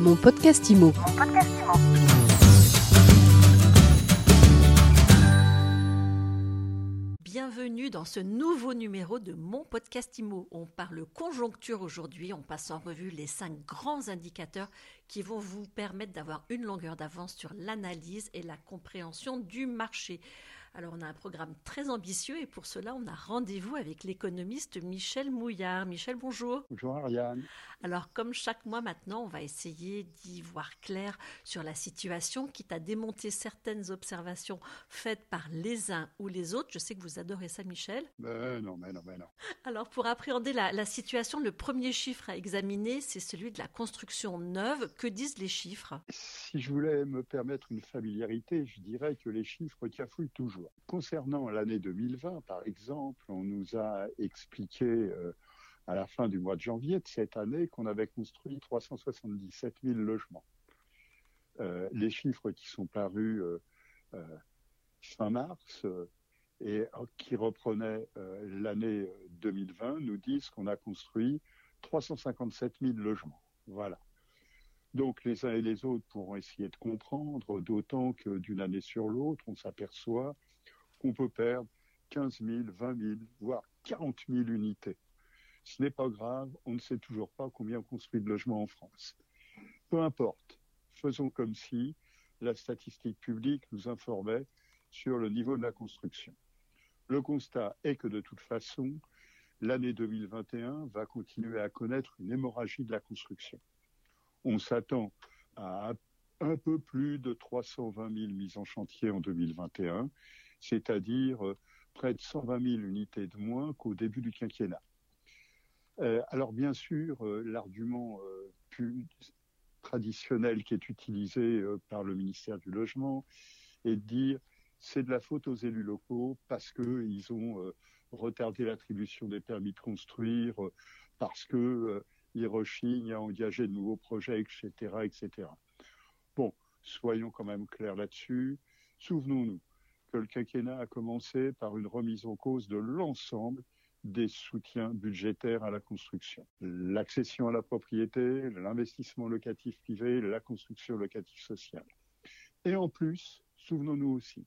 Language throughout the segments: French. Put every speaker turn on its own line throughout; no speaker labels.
Mon podcast IMO. Bienvenue dans ce nouveau numéro de mon podcast IMO. On parle conjoncture aujourd'hui, on passe en revue les cinq grands indicateurs qui vont vous permettre d'avoir une longueur d'avance sur l'analyse et la compréhension du marché. Alors on a un programme très ambitieux et pour cela on a rendez-vous avec l'économiste Michel Mouillard. Michel, bonjour.
Bonjour Ariane.
Alors comme chaque mois maintenant, on va essayer d'y voir clair sur la situation, quitte à démonter certaines observations faites par les uns ou les autres. Je sais que vous adorez ça Michel.
Ben non, mais non, mais non.
Alors pour appréhender la, la situation, le premier chiffre à examiner, c'est celui de la construction neuve. Que disent les chiffres?
Si je voulais me permettre une familiarité, je dirais que les chiffres cafouillent toujours. Concernant l'année 2020, par exemple, on nous a expliqué euh, à la fin du mois de janvier de cette année qu'on avait construit 377 000 logements. Euh, les chiffres qui sont parus euh, fin mars et qui reprenaient l'année 2020 nous disent qu'on a construit 357 000 logements. Voilà. Donc les uns et les autres pourront essayer de comprendre, d'autant que d'une année sur l'autre, on s'aperçoit qu'on peut perdre 15 000, 20 000, voire 40 000 unités. Ce n'est pas grave, on ne sait toujours pas combien on construit de logements en France. Peu importe, faisons comme si la statistique publique nous informait sur le niveau de la construction. Le constat est que de toute façon, l'année 2021 va continuer à connaître une hémorragie de la construction. On s'attend à un peu plus de 320 000 mises en chantier en 2021 c'est-à-dire euh, près de 120 000 unités de moins qu'au début du quinquennat. Euh, alors bien sûr, euh, l'argument plus traditionnel qui est utilisé par le ministère du Logement est de dire c'est de la faute aux élus locaux parce qu'ils ont retardé l'attribution des permis de construire, parce qu'ils rechignent à engager de nouveaux projets, etc., etc. Bon, soyons quand même clairs là-dessus. Souvenons-nous, que le quinquennat a commencé par une remise en cause de l'ensemble des soutiens budgétaires à la construction. L'accession à la propriété, l'investissement locatif privé, la construction locative sociale. Et en plus, souvenons-nous aussi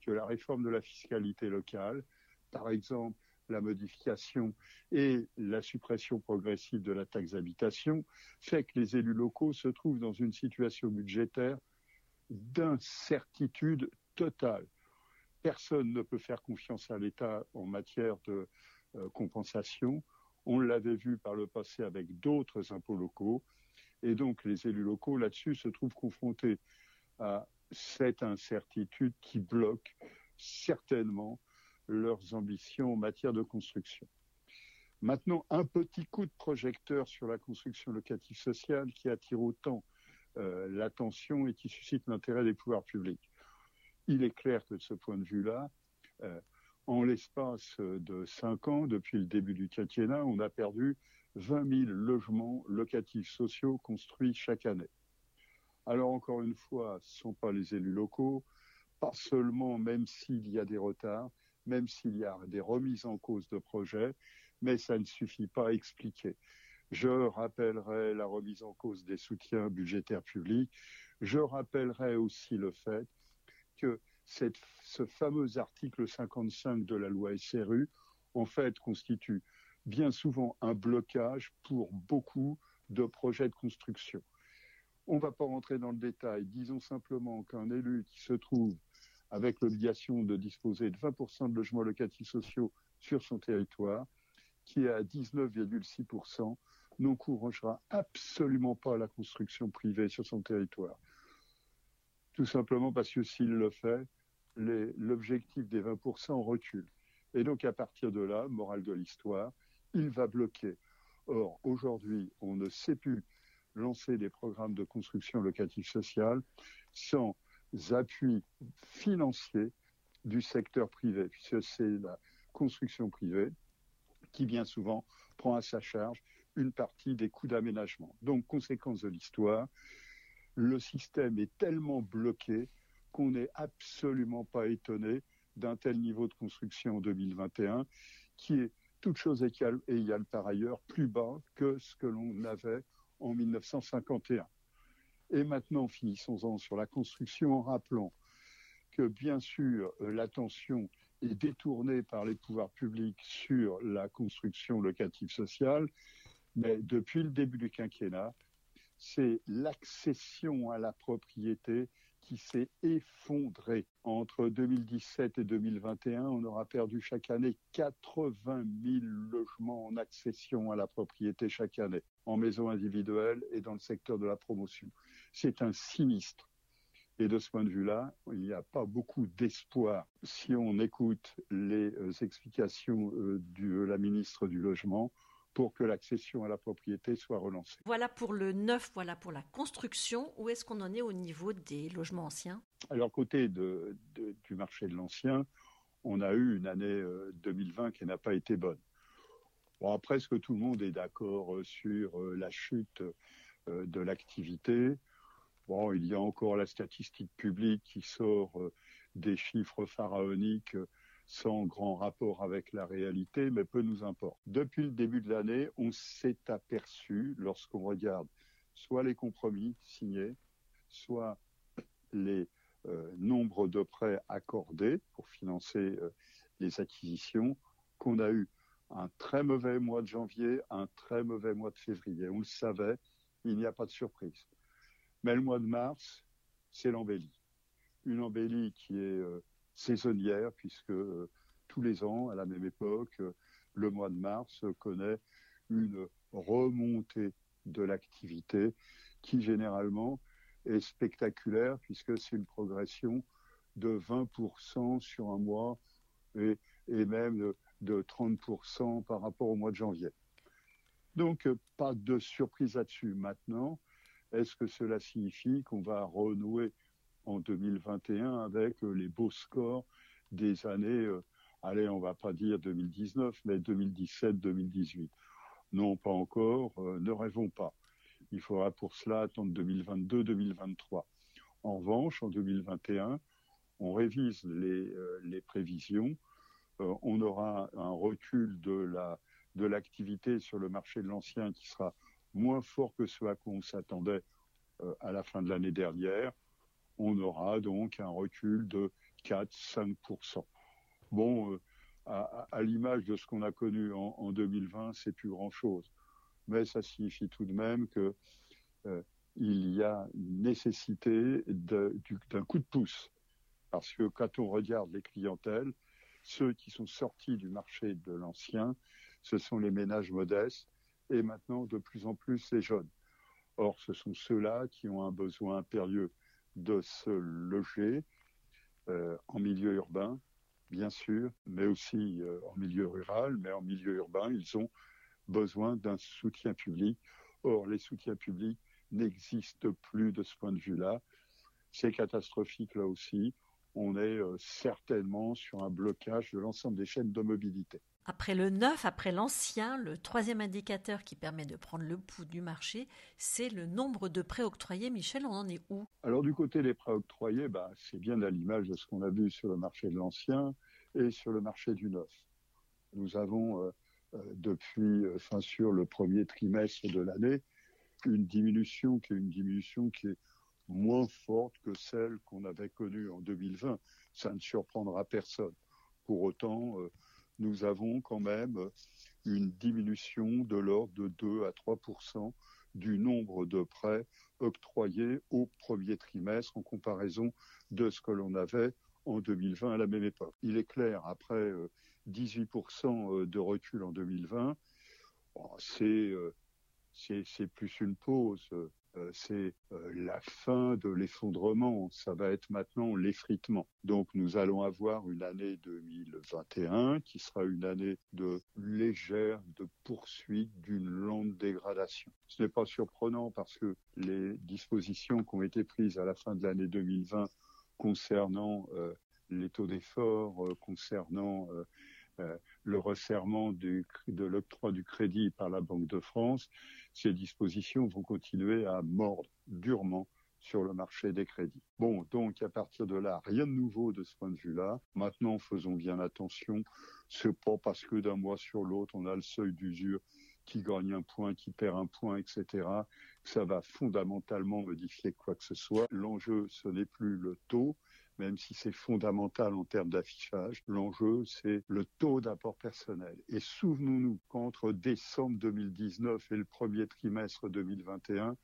que la réforme de la fiscalité locale, par exemple la modification et la suppression progressive de la taxe d'habitation, fait que les élus locaux se trouvent dans une situation budgétaire d'incertitude totale personne ne peut faire confiance à l'État en matière de euh, compensation. On l'avait vu par le passé avec d'autres impôts locaux. Et donc, les élus locaux, là-dessus, se trouvent confrontés à cette incertitude qui bloque certainement leurs ambitions en matière de construction. Maintenant, un petit coup de projecteur sur la construction locative sociale qui attire autant euh, l'attention et qui suscite l'intérêt des pouvoirs publics il est clair que de ce point de vue-là, euh, en l'espace de cinq ans, depuis le début du quinquennat, on a perdu 20 000 logements locatifs sociaux construits chaque année. Alors encore une fois, ce ne sont pas les élus locaux, pas seulement même s'il y a des retards, même s'il y a des remises en cause de projets, mais ça ne suffit pas à expliquer. Je rappellerai la remise en cause des soutiens budgétaires publics. Je rappellerai aussi le fait que ce fameux article 55 de la loi SRU, en fait, constitue bien souvent un blocage pour beaucoup de projets de construction. On ne va pas rentrer dans le détail. Disons simplement qu'un élu qui se trouve avec l'obligation de disposer de 20% de logements locatifs sociaux sur son territoire, qui est à 19,6%, n'encouragera absolument pas la construction privée sur son territoire. Tout simplement parce que s'il le fait, l'objectif des 20% recule. Et donc à partir de là, morale de l'histoire, il va bloquer. Or, aujourd'hui, on ne sait plus lancer des programmes de construction locative sociale sans appui financier du secteur privé, puisque c'est la construction privée qui bien souvent prend à sa charge une partie des coûts d'aménagement. Donc, conséquence de l'histoire, le système est tellement bloqué qu'on n'est absolument pas étonné d'un tel niveau de construction en 2021, qui est toute chose égale par ailleurs plus bas que ce que l'on avait en 1951. Et maintenant, finissons-en sur la construction en rappelant que bien sûr, l'attention est détournée par les pouvoirs publics sur la construction locative sociale, mais depuis le début du quinquennat, c'est l'accession à la propriété qui s'est effondrée. Entre 2017 et 2021, on aura perdu chaque année 80 000 logements en accession à la propriété chaque année, en maison individuelle et dans le secteur de la promotion. C'est un sinistre. Et de ce point de vue-là, il n'y a pas beaucoup d'espoir si on écoute les euh, explications euh, de la ministre du Logement pour que l'accession à la propriété soit relancée.
Voilà pour le neuf, voilà pour la construction. Où est-ce qu'on en est au niveau des logements anciens?
Alors, côté de, du marché de l'ancien, on a eu une année 2020 euh, qui n'a pas été bonne. Bon, presque tout le monde est d'accord euh, sur euh, la chute de l'activité? Bon, il y a encore la statistique publique qui sort des chiffres pharaoniques sans grand rapport avec la réalité, mais peu nous importe. Depuis le début de l'année, on s'est aperçu, lorsqu'on regarde soit les compromis signés, soit les euh, nombres de prêts accordés pour financer euh, les acquisitions, qu'on a eu un très mauvais mois de janvier, un très mauvais mois de février. On le savait, il n'y a pas de surprise. Mais le mois de mars, c'est l'embellie. Une embellie qui est euh, saisonnière, puisque euh, tous les ans, à la même époque, euh, le mois de mars connaît une remontée de l'activité qui généralement est spectaculaire puisque c'est une progression de 20% sur un mois et, et même de, 30% par rapport au mois de janvier. Donc, pas de surprise là-dessus. Maintenant, est-ce que cela signifie qu'on va renouer en 2021 avec euh, les beaux scores des années, euh, allez, on va pas dire 2019, mais 2017-2018. Non, pas encore, euh, ne rêvons pas. Il faudra pour cela attendre 2022-2023. En revanche, en 2021, on révise les, prévisions. on aura un recul de l'activité sur le marché de l'ancien qui sera moins fort que ce à quoi on s'attendait à la fin de l'année dernière on aura donc un recul de 4-5%. Bon, euh, à, l'image de ce qu'on a connu en, 2020, c'est plus grand-chose. Mais ça signifie tout de même que euh, il y a nécessité d'un coup de pouce. Parce que quand on regarde les clientèles, ceux qui sont sortis du marché de l'ancien, ce sont les ménages modestes et maintenant de plus en plus les jeunes. Or, ce sont ceux-là qui ont un besoin impérieux de se loger euh, en milieu urbain, bien sûr, mais aussi euh, en milieu rural, mais en milieu urbain, ils ont besoin d'un soutien public. Or, les soutiens publics n'existent plus de ce point de vue-là. C'est catastrophique là aussi. On est euh, certainement sur un blocage de l'ensemble des chaînes de mobilité.
Après le neuf, après l'ancien, le troisième indicateur qui permet de prendre le pouls du marché, c'est le nombre de prêts octroyés. Michel, on en est où?
Alors du côté des prêts octroyés, bah, c'est bien à l'image de ce qu'on a vu sur le marché de l'ancien et sur le marché du neuf. Nous avons euh, euh, depuis, enfin sur le premier trimestre de l'année, une diminution qui est une diminution qui est moins forte que celle qu'on avait connue en 2020. Ça ne surprendra personne. Pour autant, nous avons quand même une diminution de l'ordre de 2 à 3% du nombre de prêts octroyés au premier trimestre en comparaison de ce que l'on avait en 2020 à la même époque. Il est clair, après 18% euh, euh, de recul en 2020, euh, c'est plus une pause. Euh, c'est euh, la fin de l'effondrement, ça va être maintenant l'effritement. Donc nous allons avoir une année 2021 qui sera une année de légère, de poursuite d'une lente dégradation. Ce n'est pas surprenant parce que les dispositions qui ont été prises à la fin de l'année 2020 concernant euh, les taux d'effort, concernant le resserrement de l'octroi du crédit par la Banque de France, ces dispositions vont continuer à mordre durement sur le marché des crédits. Bon, donc à partir de là, rien de nouveau de ce point de vue-là. Maintenant, faisons bien attention. C'est pas parce que d'un mois sur l'autre, on a le seuil d'usure qui gagne un point, qui perd un point, etc. Ça va fondamentalement modifier quoi que ce soit. L'enjeu, ce n'est plus le taux, même si c'est fondamental en termes d'affichage. L'enjeu, c'est le taux d'apport personnel. Et souvenons-nous qu'entre décembre 2019 et le premier trimestre 2021,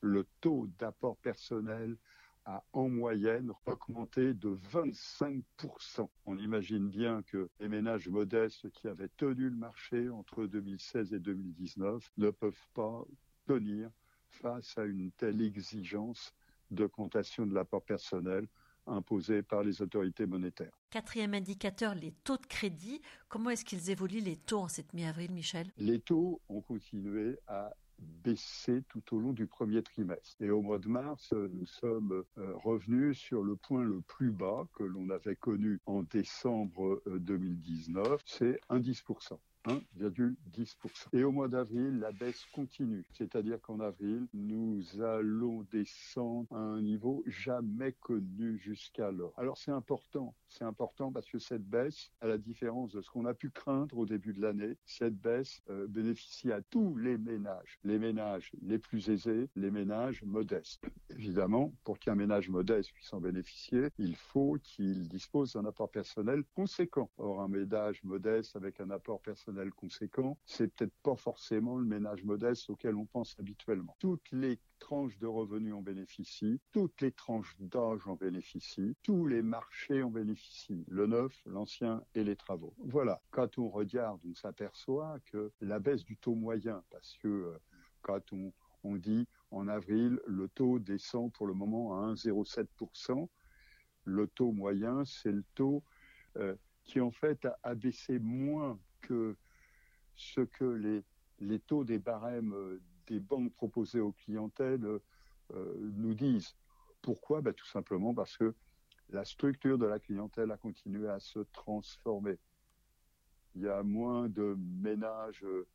le taux d'apport personnel a en moyenne augmenté de 25%. On imagine bien que les ménages modestes qui avaient tenu le marché entre 2016 et 2019 ne peuvent pas tenir face à une telle exigence d'augmentation de l'apport personnel imposée par les autorités monétaires.
Quatrième indicateur, les taux de crédit. Comment est-ce qu'ils évoluent les taux en cette mi-avril, Michel?
Les taux ont continué à baissé tout au long du premier trimestre. Et au mois de mars, nous sommes euh, revenus sur le point le plus bas que l'on avait connu en décembre 2019, euh, c'est 1,10%. 1,10%. Et au mois d'avril, la baisse continue. C'est-à-dire qu'en avril, nous allons descendre à un niveau jamais connu jusqu'alors. Alors c'est important. C'est important parce que cette baisse, à la différence de ce qu'on a pu craindre au début de l'année, cette baisse euh, bénéficie à tous les ménages. Les ménages les plus aisés, les ménages modestes. Évidemment, pour qu'un ménage modeste puisse en bénéficier, il faut qu'il dispose d'un apport personnel conséquent. Or, un ménage modeste avec un apport personnel conséquent, c'est peut-être pas forcément le ménage modeste auquel on pense habituellement. Toutes les tranches de revenus en bénéficient, toutes les tranches d'âge en bénéficient, tous les marchés en bénéficient, le neuf, l'ancien et les travaux. Voilà, quand on regarde, on s'aperçoit que la baisse du taux moyen, parce que euh, quand on, dit en avril, le taux descend pour le moment à 1,07%, le taux moyen, c'est le taux euh, qui en fait a baissé moins que ce que les, les taux des barèmes euh, des banques proposées aux clientèles euh, nous disent. Pourquoi? Ben, Tout simplement parce que la structure de la clientèle a continué à se transformer. Il y a moins de ménages euh,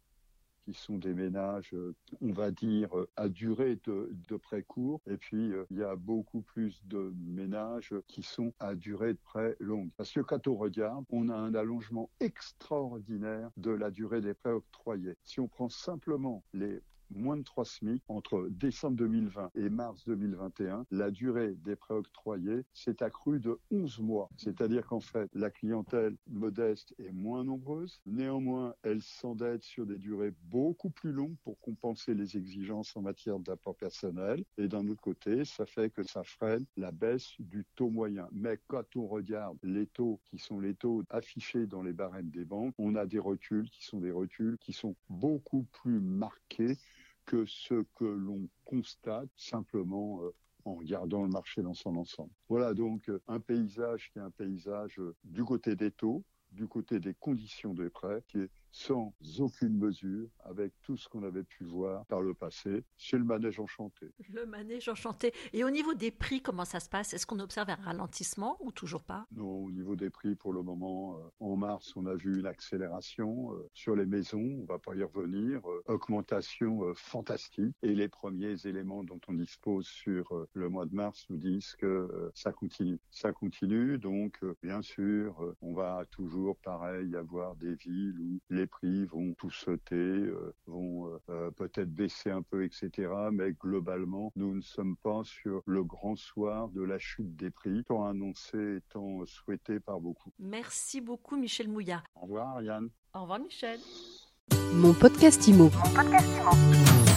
qui sont des ménages, euh, on va dire, à durée de, de prêt court. Et puis, euh, il y a beaucoup plus de ménages qui sont à durée de prêt longue. Parce que quand on regarde, on a un allongement extraordinaire de la durée des prêts octroyés. Si on prend simplement les moins de 3 SMIC entre décembre 2020 et mars 2021, la durée des prêts octroyés s'est accrue de 11 mois. C'est-à-dire qu'en fait, la clientèle modeste est moins nombreuse. Néanmoins, elle s'endette sur des durées beaucoup plus longues pour compenser les exigences en matière d'apport personnel. Et d'un autre côté, ça fait que ça freine la baisse du taux moyen. Mais quand on regarde les taux qui sont les taux affichés dans les barèmes des banques, on a des reculs qui sont des reculs qui sont beaucoup plus marqués que ce que l'on constate simplement euh, en regardant le marché dans son ensemble. Voilà donc euh, un paysage qui est un paysage euh, du côté des taux, du côté des conditions des prêts, qui sans aucune mesure avec tout ce qu'on avait pu voir par le passé chez le manège enchanté.
Le manège enchanté. Et au niveau des prix, comment ça se passe? Est-ce qu'on observe un ralentissement ou toujours pas?
Non, au niveau des prix, pour le moment, euh, en mars, on a vu une accélération euh, sur les maisons, on va pas y revenir, euh, augmentation fantastique. Et les premiers éléments dont on dispose sur le mois de mars nous disent que ça continue. Ça continue, donc bien sûr, on va toujours, pareil, avoir des villes où les les prix vont tout sauter, euh, vont euh, euh, peut-être baisser un peu, etc. Mais globalement, nous ne sommes pas sur le grand soir de la chute des prix, tant annoncé et tant souhaité par beaucoup.
Merci beaucoup, Michel Mouillard.
Au revoir, Yann.
Au revoir, Michel.
Mon podcast Mon podcast Imo.